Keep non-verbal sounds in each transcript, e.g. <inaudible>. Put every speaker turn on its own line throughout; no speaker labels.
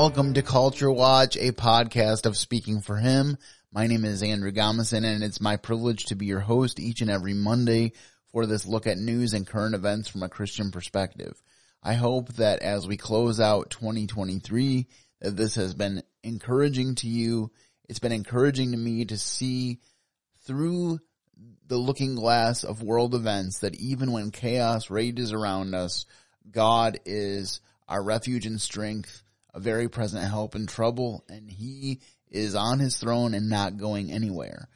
Welcome to Culture Watch, a podcast of Speaking for Him. My name is Andrew Gomison and it's my privilege to be your host each and every Monday for this look at news and current events from a Christian perspective. I hope that as we close out 2023, that this has been encouraging to you. It's been encouraging to me to see through the looking glass of world events that even when chaos rages around us, God is our refuge and strength, a very present help in trouble, and He is on His throne and not going anywhere.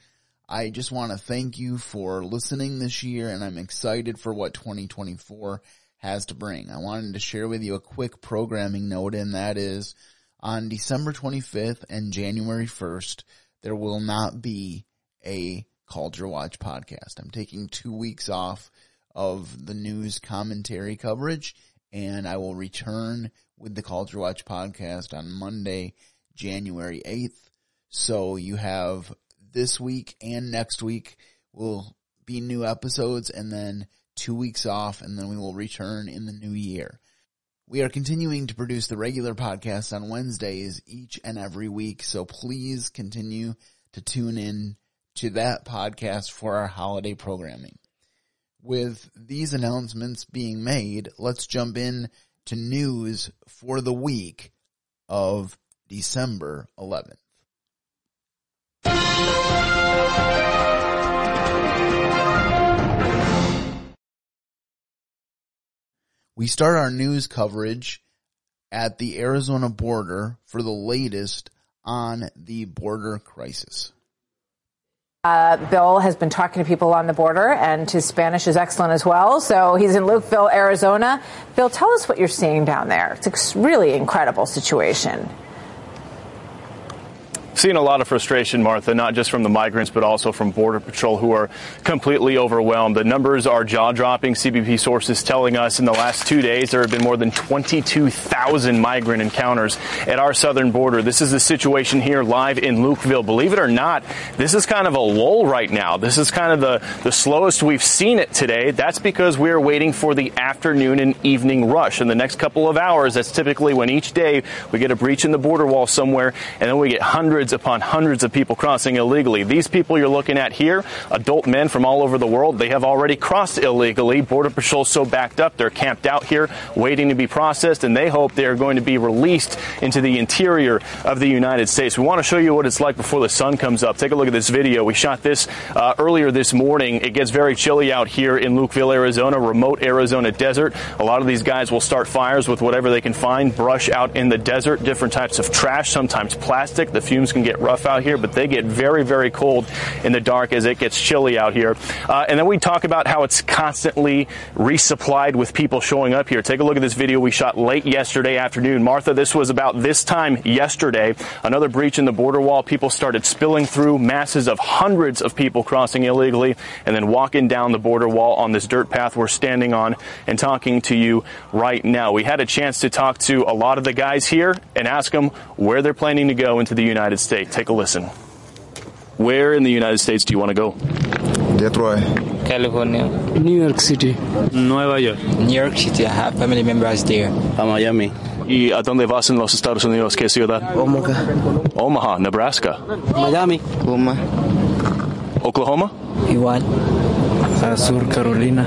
I just want to thank you for listening this year, and I'm excited for what 2024 has to bring. I wanted to share with you a quick programming note, and that is on December 25th and January 1st, there will not be a Culture Watch podcast. I'm taking two weeks off of the news commentary coverage and I will return with the Culture Watch podcast on Monday, January 8th. So you have this week and next week will be new episodes and then two weeks off and then we will return in the new year. We are continuing to produce the regular podcast on Wednesdays each and every week. So please continue to tune in to that podcast for our holiday programming. With these announcements being made, let's jump in to news for the week of December 11th. We start our news coverage at the Arizona border for the latest on the border crisis.
Uh, Bill has been talking to people on the border, and his Spanish is excellent as well. So he's in Lukeville, Arizona. Bill, tell us what you're seeing down there. It's a really incredible situation
seeing a lot of frustration, Martha, not just from the migrants, but also from Border Patrol who are completely overwhelmed. The numbers are jaw dropping. CBP sources telling us in the last two days there have been more than 22,000 migrant encounters at our southern border. This is the situation here live in Lukeville. Believe it or not, this is kind of a lull right now. This is kind of the, the slowest we've seen it today. That's because we're waiting for the afternoon and evening rush. In the next couple of hours, that's typically when each day we get a breach in the border wall somewhere, and then we get hundreds hundreds upon hundreds of people crossing illegally. These people you're looking at here, adult men from all over the world, they have already crossed illegally. Border Patrol so backed up, they're camped out here waiting to be processed, and they hope they are going to be released into the interior of the United States. We want to show you what it's like before the sun comes up. Take a look at this video. We shot this uh, earlier this morning. It gets very chilly out here in Lukeville, Arizona, remote Arizona desert. A lot of these guys will start fires with whatever they can find, brush out in the desert, different types of trash, sometimes plastic. The fumes can get rough out here, but they get very, very cold in the dark as it gets chilly out here. Uh, and then we talk about how it's constantly resupplied with people showing up here. Take a look at this video we shot late yesterday afternoon. Martha, this was about this time yesterday. Another breach in the border wall. People started spilling through masses of hundreds of people crossing illegally and then walking down the border wall on this dirt path we're standing on and talking to you right now. We had a chance to talk to a lot of the guys here and ask them where they're planning to go into the United States. Take a listen. Where in the United States do you want to go?
Detroit.
California.
New York City.
Nueva York.
New York City. I have family members there.
A Miami.
¿Y a dónde vas en los Estados Unidos? ¿Qué ciudad?
Omaha.
Omaha, Nebraska.
Miami.
Omaha.
Oklahoma?
Igual.
A Sur Carolina.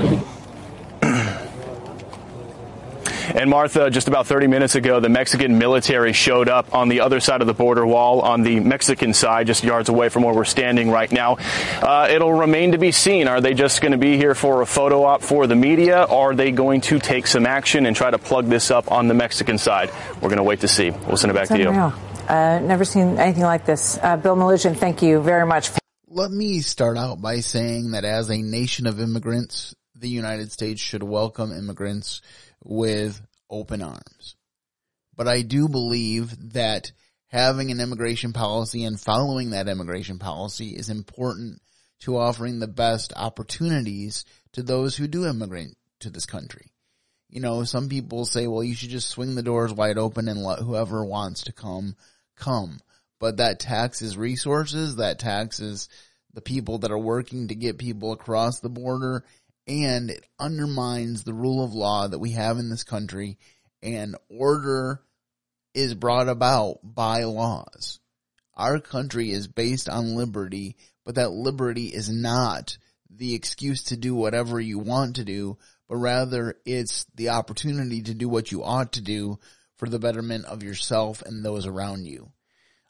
And Martha, just about 30 minutes ago, the Mexican military showed up on the other side of the border wall on the Mexican side, just yards away from where we're standing right now. Uh, it'll remain to be seen. Are they just going to be here for a photo op for the media? Or are they going to take some action and try to plug this up on the Mexican side? We're going to wait to see. We'll send it back
That's
to
unreal.
you.
Uh, never seen anything like this. Uh, Bill Melugin, thank you very much.
Let me start out by saying that as a nation of immigrants, the United States should welcome immigrants with open arms. But I do believe that having an immigration policy and following that immigration policy is important to offering the best opportunities to those who do immigrate to this country. You know, some people say, well, you should just swing the doors wide open and let whoever wants to come, come. But that taxes resources, that taxes the people that are working to get people across the border, and it undermines the rule of law that we have in this country and order is brought about by laws. Our country is based on liberty, but that liberty is not the excuse to do whatever you want to do, but rather it's the opportunity to do what you ought to do for the betterment of yourself and those around you.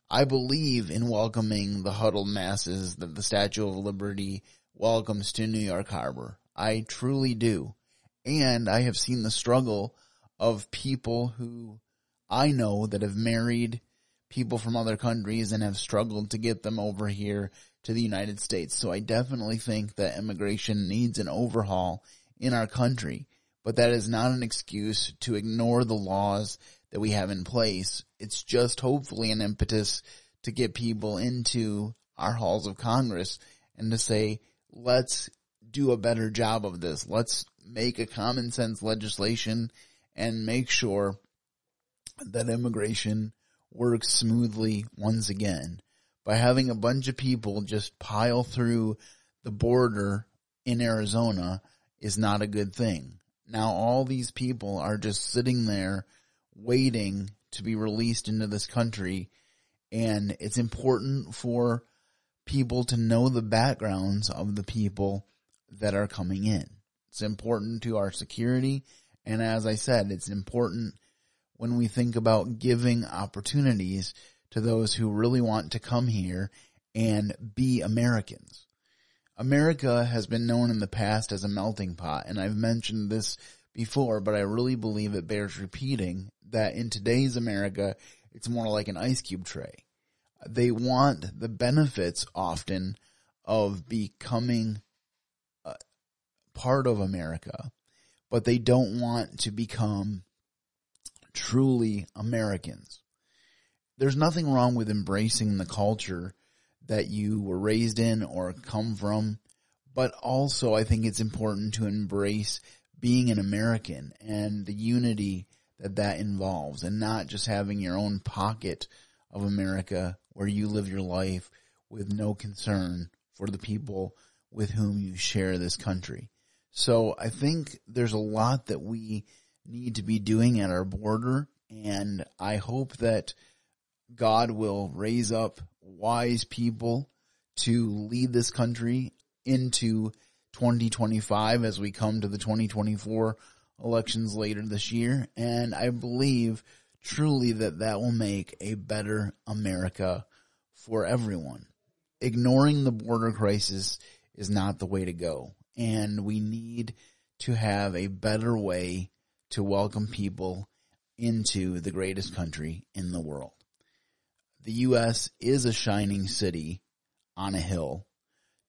I believe in welcoming the huddled masses that the Statue of Liberty welcomes to New York Harbor. I truly do. And I have seen the struggle of people who I know that have married people from other countries and have struggled to get them over here to the United States. So I definitely think that immigration needs an overhaul in our country, but that is not an excuse to ignore the laws that we have in place. It's just hopefully an impetus to get people into our halls of Congress and to say, let's do a better job of this. Let's make a common sense legislation and make sure that immigration works smoothly once again by having a bunch of people just pile through the border in Arizona is not a good thing. Now all these people are just sitting there waiting to be released into this country and it's important for people to know the backgrounds of the people that are coming in. It's important to our security and as I said, it's important when we think about giving opportunities to those who really want to come here and be Americans. America has been known in the past as a melting pot, and I've mentioned this before, but I really believe it bears repeating that in today's America, it's more like an ice cube tray. They want the benefits often of becoming part of America, but they don't want to become truly Americans. There's nothing wrong with embracing the culture that you were raised in or come from, but also I think it's important to embrace being an American and the unity that that involves and not just having your own pocket of America where you live your life with no concern for the people with whom you share this country. So I think there's a lot that we need to be doing at our border. And I hope that God will raise up wise people to lead this country into 2025 as we come to the 2024 elections later this year. And I believe truly that that will make a better America for everyone. Ignoring the border crisis is not the way to go. And we need to have a better way to welcome people into the greatest country in the world. The U.S. is a shining city on a hill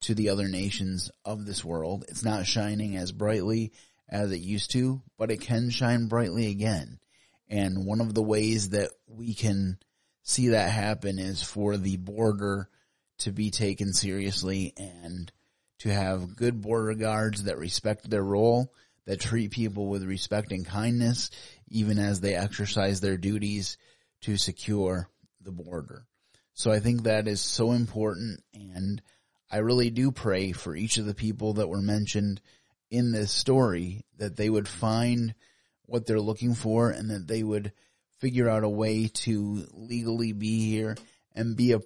to the other nations of this world. It's not shining as brightly as it used to, but it can shine brightly again. And one of the ways that we can see that happen is for the border to be taken seriously and to have good border guards that respect their role that treat people with respect and kindness, even as they exercise their duties to secure the border. So I think that is so important and I really do pray for each of the people that were mentioned in this story that they would find what they're looking for and that they would figure out a way to legally be here and be a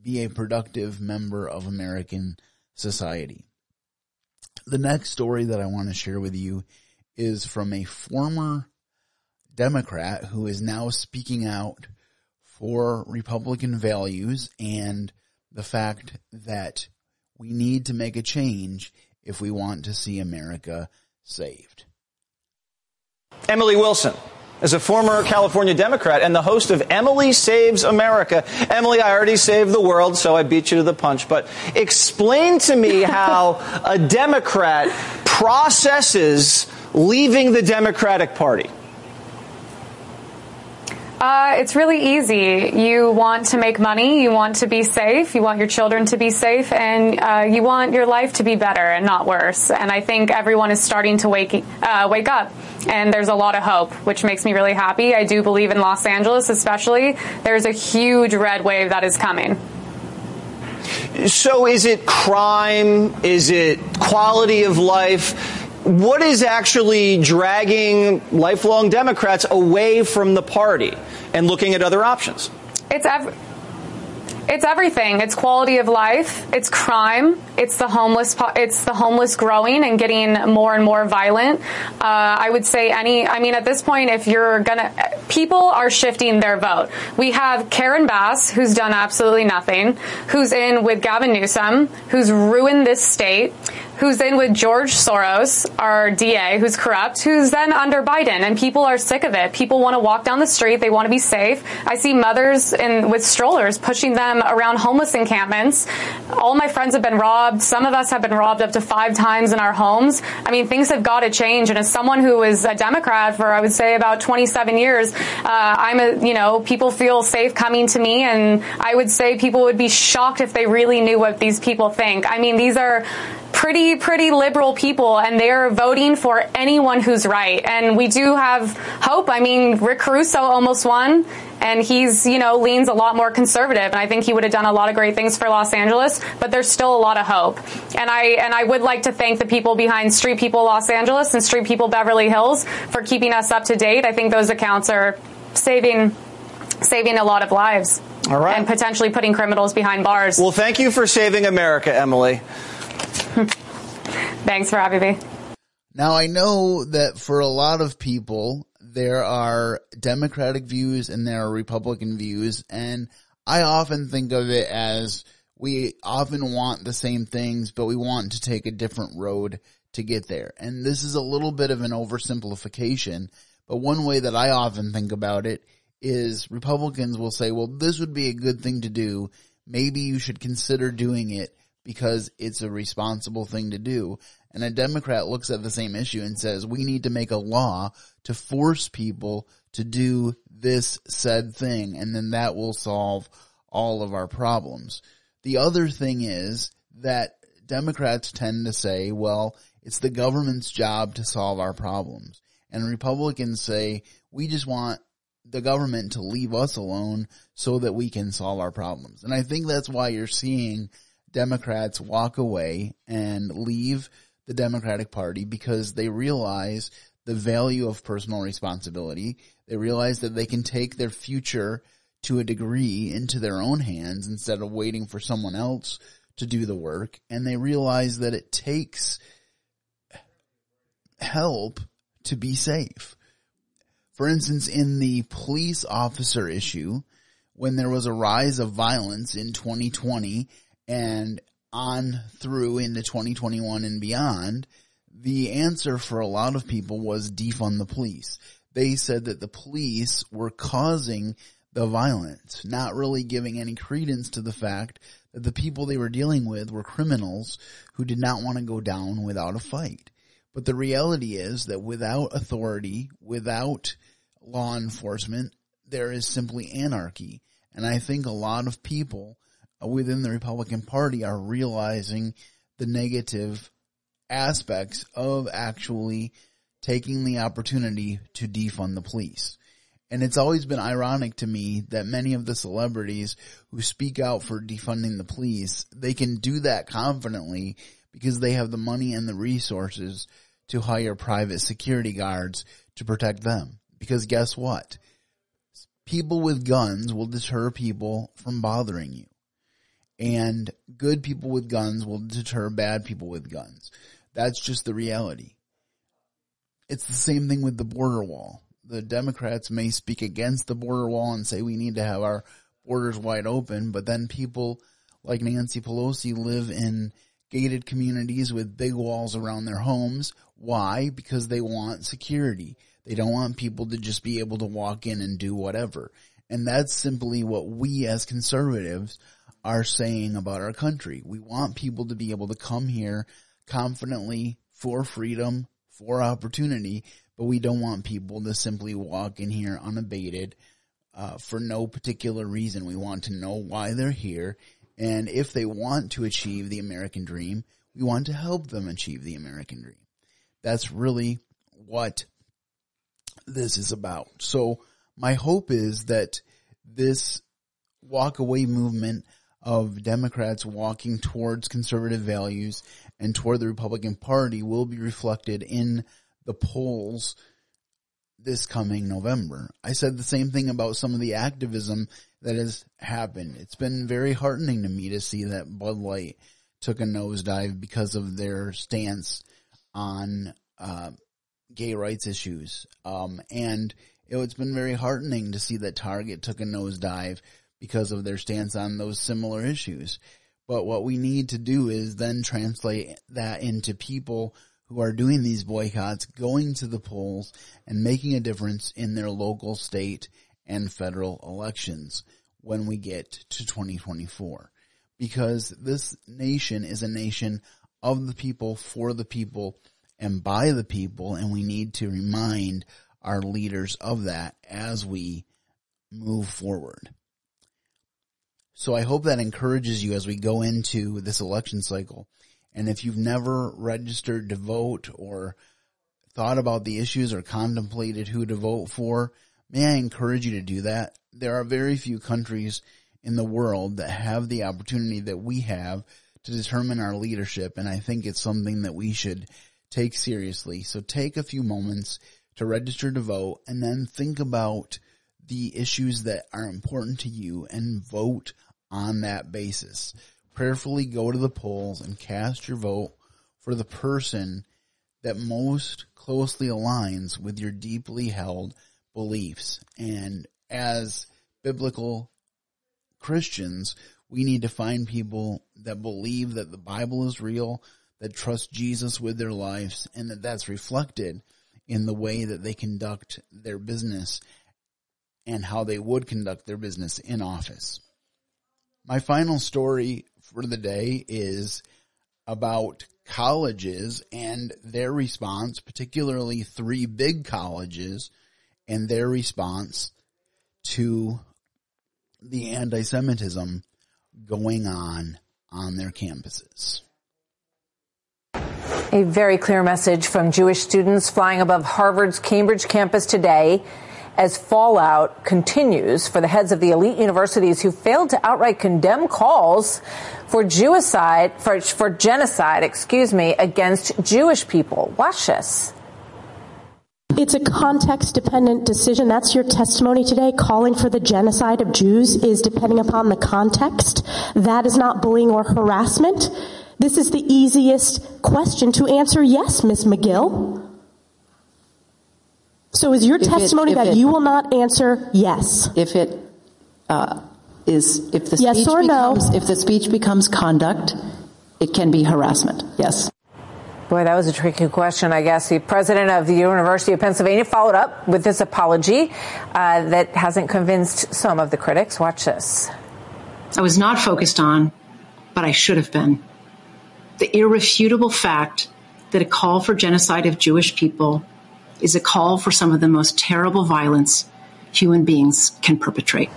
be a productive member of American society. The next story that I want to share with you is from a former Democrat who is now speaking out for Republican values and the fact that we need to make a change if we want to see America saved.
Emily Wilson is a former California Democrat and the host of Emily Saves America. Emily, I already saved the world, so I beat you to the punch. But explain to me <laughs> how a Democrat processes leaving the Democratic Party.
Uh, it's really easy. You want to make money, you want to be safe, you want your children to be safe, and uh, you want your life to be better and not worse. And I think everyone is starting to wake uh, wake up, and there's a lot of hope, which makes me really happy. I do believe in Los Angeles, especially. There's a huge red wave that is coming.
So, is it crime? Is it quality of life? what is actually dragging lifelong Democrats away from the party and looking at other options?
It's ev- it's everything. It's quality of life. It's crime. It's the homeless. It's the homeless growing and getting more and more violent. Uh, I would say any. I mean, at this point, if you're gonna, people are shifting their vote. We have Karen Bass, who's done absolutely nothing, who's in with Gavin Newsom, who's ruined this state, who's in with George Soros, our DA, who's corrupt, who's then under Biden, and people are sick of it. People want to walk down the street. They want to be safe. I see mothers in with strollers pushing them around homeless encampments. All my friends have been robbed. Some of us have been robbed up to five times in our homes. I mean, things have got to change. And as someone who was a Democrat for, I would say, about 27 years, uh, I'm a, you know, people feel safe coming to me, and I would say people would be shocked if they really knew what these people think. I mean, these are pretty, pretty liberal people, and they're voting for anyone who's right. And we do have hope. I mean, Rick Caruso almost won. And he's, you know, leans a lot more conservative, and I think he would have done a lot of great things for Los Angeles. But there's still a lot of hope, and I and I would like to thank the people behind Street People Los Angeles and Street People Beverly Hills for keeping us up to date. I think those accounts are saving saving a lot of lives,
All right.
and potentially putting criminals behind bars.
Well, thank you for saving America, Emily. <laughs>
Thanks for having me.
Now I know that for a lot of people, there are Democratic views and there are Republican views, and I often think of it as we often want the same things, but we want to take a different road to get there. And this is a little bit of an oversimplification, but one way that I often think about it is Republicans will say, well, this would be a good thing to do. Maybe you should consider doing it because it's a responsible thing to do. And a Democrat looks at the same issue and says, we need to make a law to force people to do this said thing. And then that will solve all of our problems. The other thing is that Democrats tend to say, well, it's the government's job to solve our problems. And Republicans say, we just want the government to leave us alone so that we can solve our problems. And I think that's why you're seeing Democrats walk away and leave the Democratic Party because they realize the value of personal responsibility. They realize that they can take their future to a degree into their own hands instead of waiting for someone else to do the work. And they realize that it takes help to be safe. For instance, in the police officer issue, when there was a rise of violence in 2020 and on through into 2021 and beyond, the answer for a lot of people was defund the police. They said that the police were causing the violence, not really giving any credence to the fact that the people they were dealing with were criminals who did not want to go down without a fight. But the reality is that without authority, without law enforcement, there is simply anarchy. And I think a lot of people Uh, within the Republican Party are realizing the negative aspects of actually taking the opportunity to defund the police. And it's always been ironic to me that many of the celebrities who speak out for defunding the police, they can do that confidently because they have the money and the resources to hire private security guards to protect them. Because guess what? People with guns will deter people from bothering you. And good people with guns will deter bad people with guns. That's just the reality. It's the same thing with the border wall. The Democrats may speak against the border wall and say we need to have our borders wide open, but then people like Nancy Pelosi live in gated communities with big walls around their homes. Why? Because they want security. They don't want people to just be able to walk in and do whatever. And that's simply what we as conservatives are saying about our country. We want people to be able to come here confidently for freedom, for opportunity, but we don't want people to simply walk in here unabated uh, for no particular reason. We want to know why they're here, and if they want to achieve the American dream, we want to help them achieve the American dream. That's really what this is about. So my hope is that this walk away movement of Democrats walking towards conservative values and toward the Republican Party will be reflected in the polls this coming November. I said the same thing about some of the activism that has happened. It's been very heartening to me to see that Bud Light took a nosedive because of their stance on uh, gay rights issues. Um, and it, it's been very heartening to see that Target took a nosedive because of their stance on those similar issues. But what we need to do is then translate that into people who are doing these boycotts, going to the polls and making a difference in their local, state, and federal elections when we get to 2024. Because this nation is a nation of the people, for the people, and by the people, and we need to remind our leaders of that as we move forward. So I hope that encourages you as we go into this election cycle. And if you've never registered to vote or thought about the issues or contemplated who to vote for, may I encourage you to do that? There are very few countries in the world that have the opportunity that we have to determine our leadership. And I think it's something that we should take seriously. So take a few moments to register to vote and then think about the issues that are important to you and vote on that basis. Prayerfully go to the polls and cast your vote for the person that most closely aligns with your deeply held beliefs. And as biblical Christians, we need to find people that believe that the Bible is real, that trust Jesus with their lives, and that that's reflected in the way that they conduct their business and how they would conduct their business in office. My final story for the day is about colleges and their response, particularly three big colleges and their response to the anti-Semitism going on on their campuses.
A very clear message from Jewish students flying above Harvard's Cambridge campus today as fallout continues for the heads of the elite universities who failed to outright condemn calls for for, for genocide, excuse me, against Jewish people. Watch this.
It's a context dependent decision. That's your testimony today. Calling for the genocide of Jews is depending upon the context. That is not bullying or harassment. This is the easiest question to answer yes, Ms. Magill. So is your
If
testimony
if
that
it-
you will not answer yes?
If it uh, is, if the
Yes
speech
or no?
becomes, if the speech becomes conduct, it can be harassment. Yes.
Boy, that was a tricky question, I guess. The president of the University of Pennsylvania followed up with this apology uh, that hasn't convinced some of the critics. Watch this.
I was not focused on, but I should have been. The irrefutable fact that a call for genocide of Jewish people is a call for some of the most terrible violence human beings can perpetrate.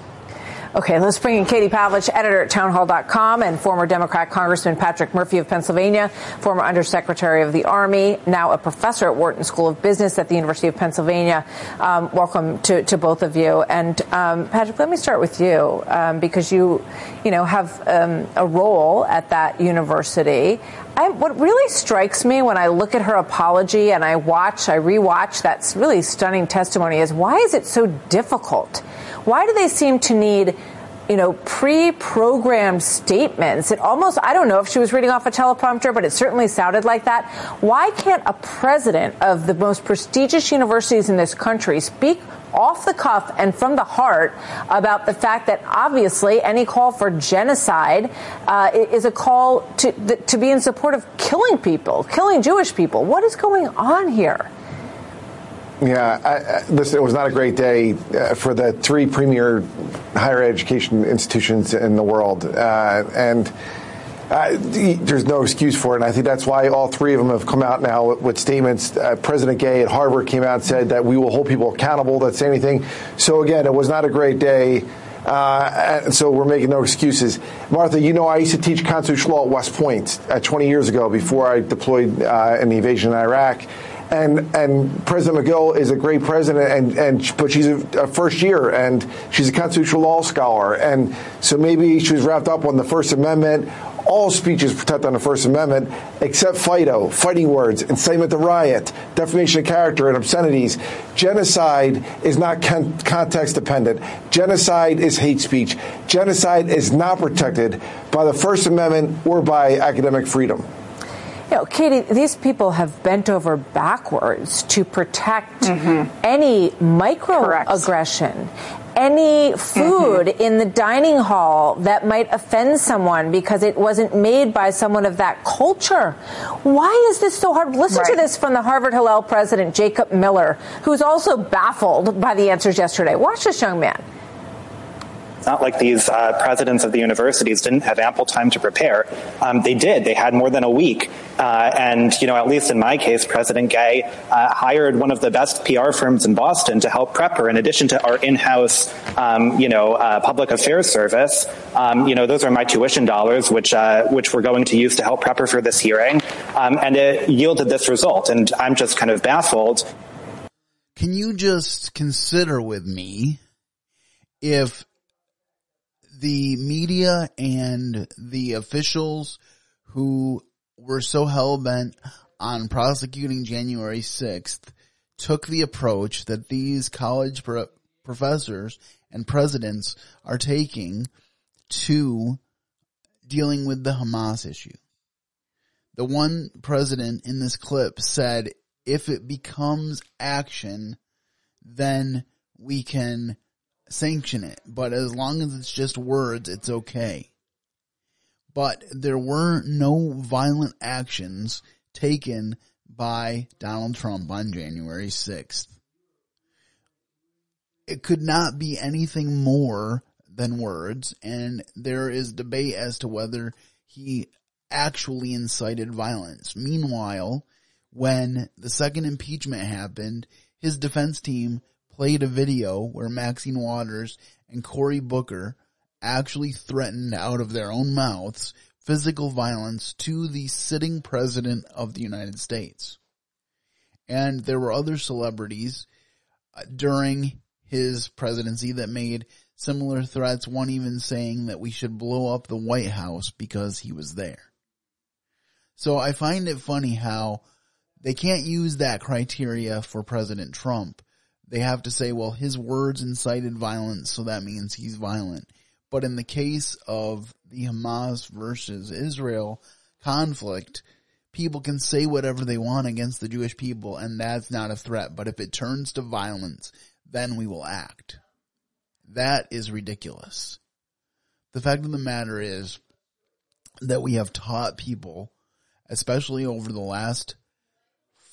Okay, let's bring in Katie Pavlich, editor at townhall.com, and former Democrat Congressman Patrick Murphy of Pennsylvania, former Undersecretary of the Army, now a professor at Wharton School of Business at the University of Pennsylvania. Um, welcome to, to both of you. And um, Patrick, let me start with you um, because you, you know, have um, a role at that university. I, what really strikes me when I look at her apology and I watch, I rewatch that really stunning testimony is why is it so difficult? Why do they seem to need, you know, pre-programmed statements? It almost, I don't know if she was reading off a teleprompter, but it certainly sounded like that. Why can't a president of the most prestigious universities in this country speak off the cuff and from the heart about the fact that obviously any call for genocide uh, is a call to, to be in support of killing people, killing Jewish people. What is going on here?
Yeah, I, I, listen, it was not a great day uh, for the three premier higher education institutions in the world. Uh, and uh, there's no excuse for it. And I think that's why all three of them have come out now with statements. Uh, President Gay at Harvard came out and said that we will hold people accountable that say anything. So again, it was not a great day. Uh, so we're making no excuses. Martha, you know, I used to teach constitutional law at West Point uh, 20 years ago before I deployed uh, in the invasion in Iraq. And, and President Magill is a great president, and, and but she's a, a, first year, and she's a constitutional law scholar, and so maybe she was wrapped up on the First Amendment, all speech is protected under the First Amendment, except FIDO, fighting words, incitement to riot, defamation of character, and obscenities. Genocide is not con- context dependent. Genocide is hate speech. Genocide is not protected by the First Amendment or by academic freedom.
You know, Katie, these people have bent over backwards to protect mm-hmm. any microaggression, any food mm-hmm. in the dining hall that might offend someone because it wasn't made by someone of that culture. Why is this so hard? Listen right. to this from the Harvard Hillel president, Jacob Miller, who's also baffled by the answers yesterday. Watch this young man.
It's not like these uh, presidents of the universities didn't have ample time to prepare. Um, they did. They had more than a week. Uh, and, you know, at least in my case, President Gay uh, hired one of the best PR firms in Boston to help prep her, in addition to our in-house, um, you know, uh, public affairs service. Um, you know, those are my tuition dollars, which uh, which we're going to use to help prep her for this hearing. Um, and it yielded this result. And I'm just kind of baffled.
Can you just consider with me if the media and the officials who were so hell bent on prosecuting January 6th took the approach that these college pro- professors and presidents are taking to dealing with the Hamas issue. The one president in this clip said, if it becomes action, then we can sanction it, but as long as it's just words, it's okay. But there were no violent actions taken by Donald Trump on January 6th. It could not be anything more than words, and there is debate as to whether he actually incited violence. Meanwhile, when the second impeachment happened, his defense team played a video where Maxine Waters and Cory Booker actually threatened out of their own mouths physical violence to the sitting president of the United States. And there were other celebrities uh, during his presidency that made similar threats, one even saying that we should blow up the White House because he was there. So I find it funny how they can't use that criteria for President Trump they have to say, well, his words incited violence, so that means he's violent. But in the case of the Hamas versus Israel conflict, people can say whatever they want against the Jewish people, and that's not a threat. But if it turns to violence, then we will act. That is ridiculous. The fact of the matter is that we have taught people, especially over the last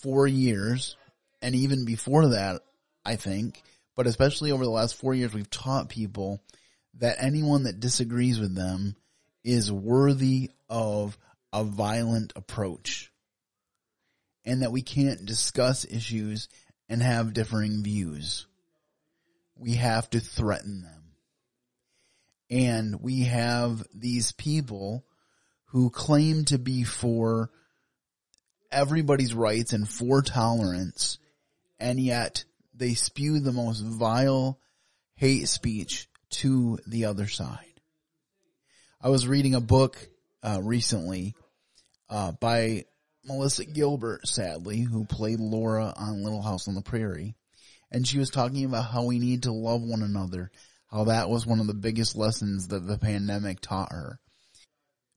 four years, and even before that, I think, but especially over the last four years, we've taught people that anyone that disagrees with them is worthy of a violent approach and that we can't discuss issues and have differing views. We have to threaten them. And we have these people who claim to be for everybody's rights and for tolerance, and yet they spew the most vile hate speech to the other side. I was reading a book uh, recently uh, by Melissa Gilbert, sadly, who played Laura on Little House on the Prairie, and she was talking about how we need to love one another, how that was one of the biggest lessons that the pandemic taught her.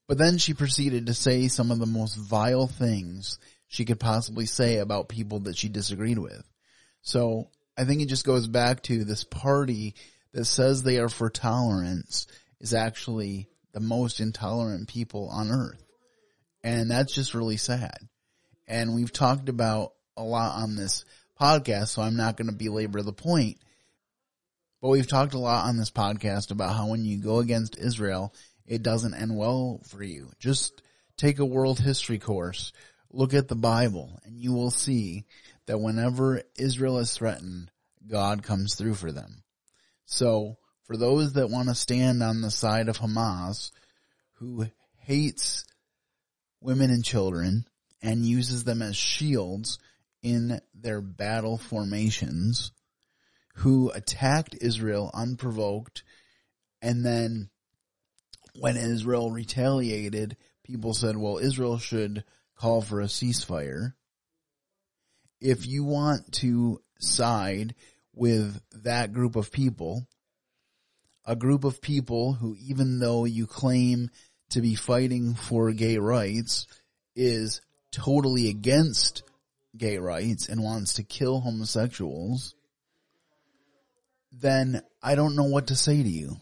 But then she proceeded to say some of the most vile things she could possibly say about people that she disagreed with. So I think it just goes back to this party that says they are for tolerance is actually the most intolerant people on earth. And that's just really sad. And we've talked about a lot on this podcast, so I'm not going to belabor the point. But we've talked a lot on this podcast about how when you go against Israel, it doesn't end well for you. Just take a world history course, look at the Bible, and you will see that whenever Israel is threatened, God comes through for them. So for those that want to stand on the side of Hamas, who hates women and children and uses them as shields in their battle formations, who attacked Israel unprovoked and then when Israel retaliated, people said, well, Israel should call for a ceasefire. If you want to side with that group of people, a group of people who, even though you claim to be fighting for gay rights, is totally against gay rights and wants to kill homosexuals, then I don't know what to say to you.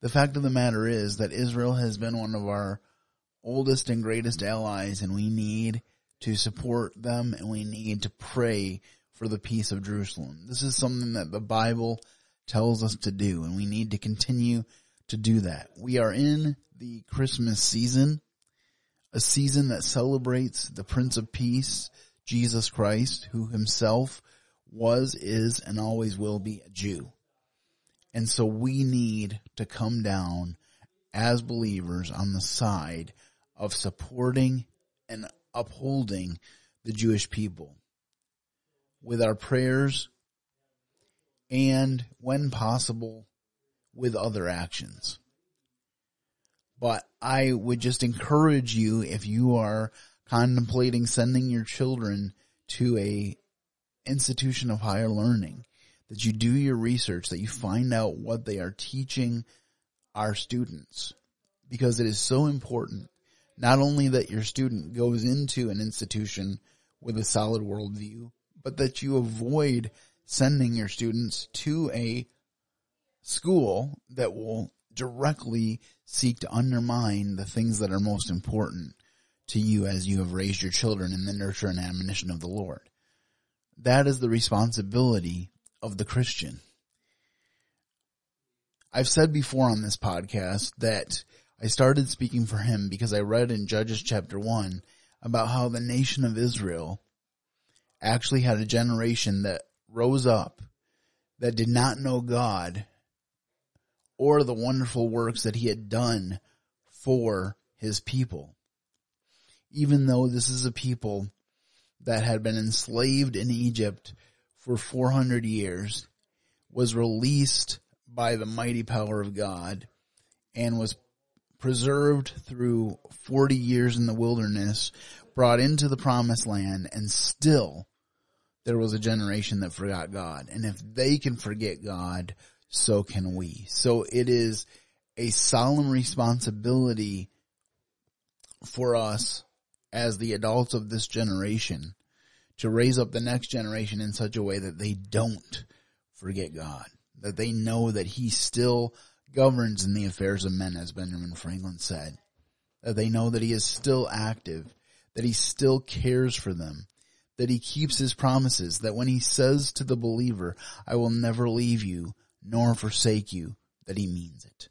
The fact of the matter is that Israel has been one of our oldest and greatest allies and we need to support them and we need to pray for the peace of Jerusalem. This is something that the Bible tells us to do and we need to continue to do that. We are in the Christmas season, a season that celebrates the Prince of Peace, Jesus Christ, who himself was, is, and always will be a Jew. And so we need to come down as believers on the side of supporting and upholding the Jewish people with our prayers and when possible with other actions. But I would just encourage you if you are contemplating sending your children to a institution of higher learning that you do your research, that you find out what they are teaching our students because it is so important not only that your student goes into an institution with a solid worldview, but that you avoid sending your students to a school that will directly seek to undermine the things that are most important to you as you have raised your children in the nurture and admonition of the Lord. That is the responsibility of the Christian. I've said before on this podcast that I started speaking for him because I read in Judges chapter 1 about how the nation of Israel actually had a generation that rose up that did not know God or the wonderful works that he had done for his people. Even though this is a people that had been enslaved in Egypt for 400 years, was released by the mighty power of God, and was preserved through 40 years in the wilderness, brought into the promised land, and still there was a generation that forgot God. And if they can forget God, so can we. So it is a solemn responsibility for us as the adults of this generation to raise up the next generation in such a way that they don't forget God, that they know that He still governs in the affairs of men, as Benjamin Franklin said, that they know that He is still active, that He still cares for them, that He keeps His promises, that when He says to the believer, I will never leave you nor forsake you, that He means it,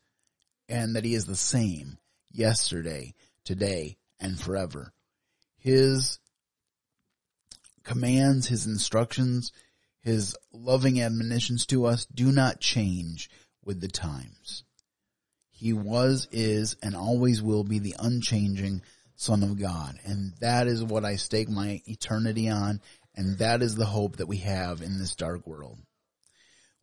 and that He is the same yesterday, today, and forever. His commands, his instructions, his loving admonitions to us do not change with the times. He was, is, and always will be the unchanging Son of God. And that is what I stake my eternity on. And that is the hope that we have in this dark world.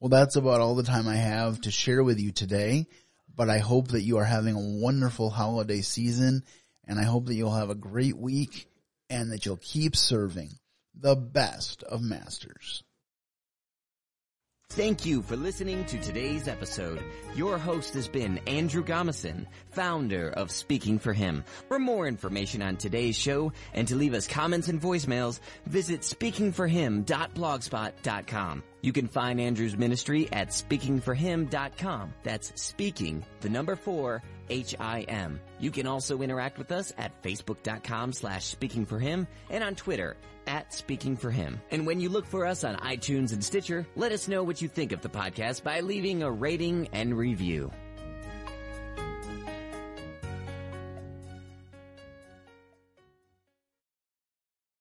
Well, that's about all the time I have to share with you today. But I hope that you are having a wonderful holiday season. And I hope that you'll have a great week and that you'll keep serving the best of masters.
Thank you for listening to today's episode. Your host has been Andrew Gomison, founder of Speaking for Him. For more information on today's show and to leave us comments and voicemails, visit speakingforhim.blogspot.com. You can find Andrew's ministry at speaking4him.com. That's speaking, the number four, H-I-M. You can also interact with us at facebook.com slash speaking for him and on Twitter at speaking for him. And when you look for us on iTunes and Stitcher, let us know what you think of the podcast by leaving a rating and review.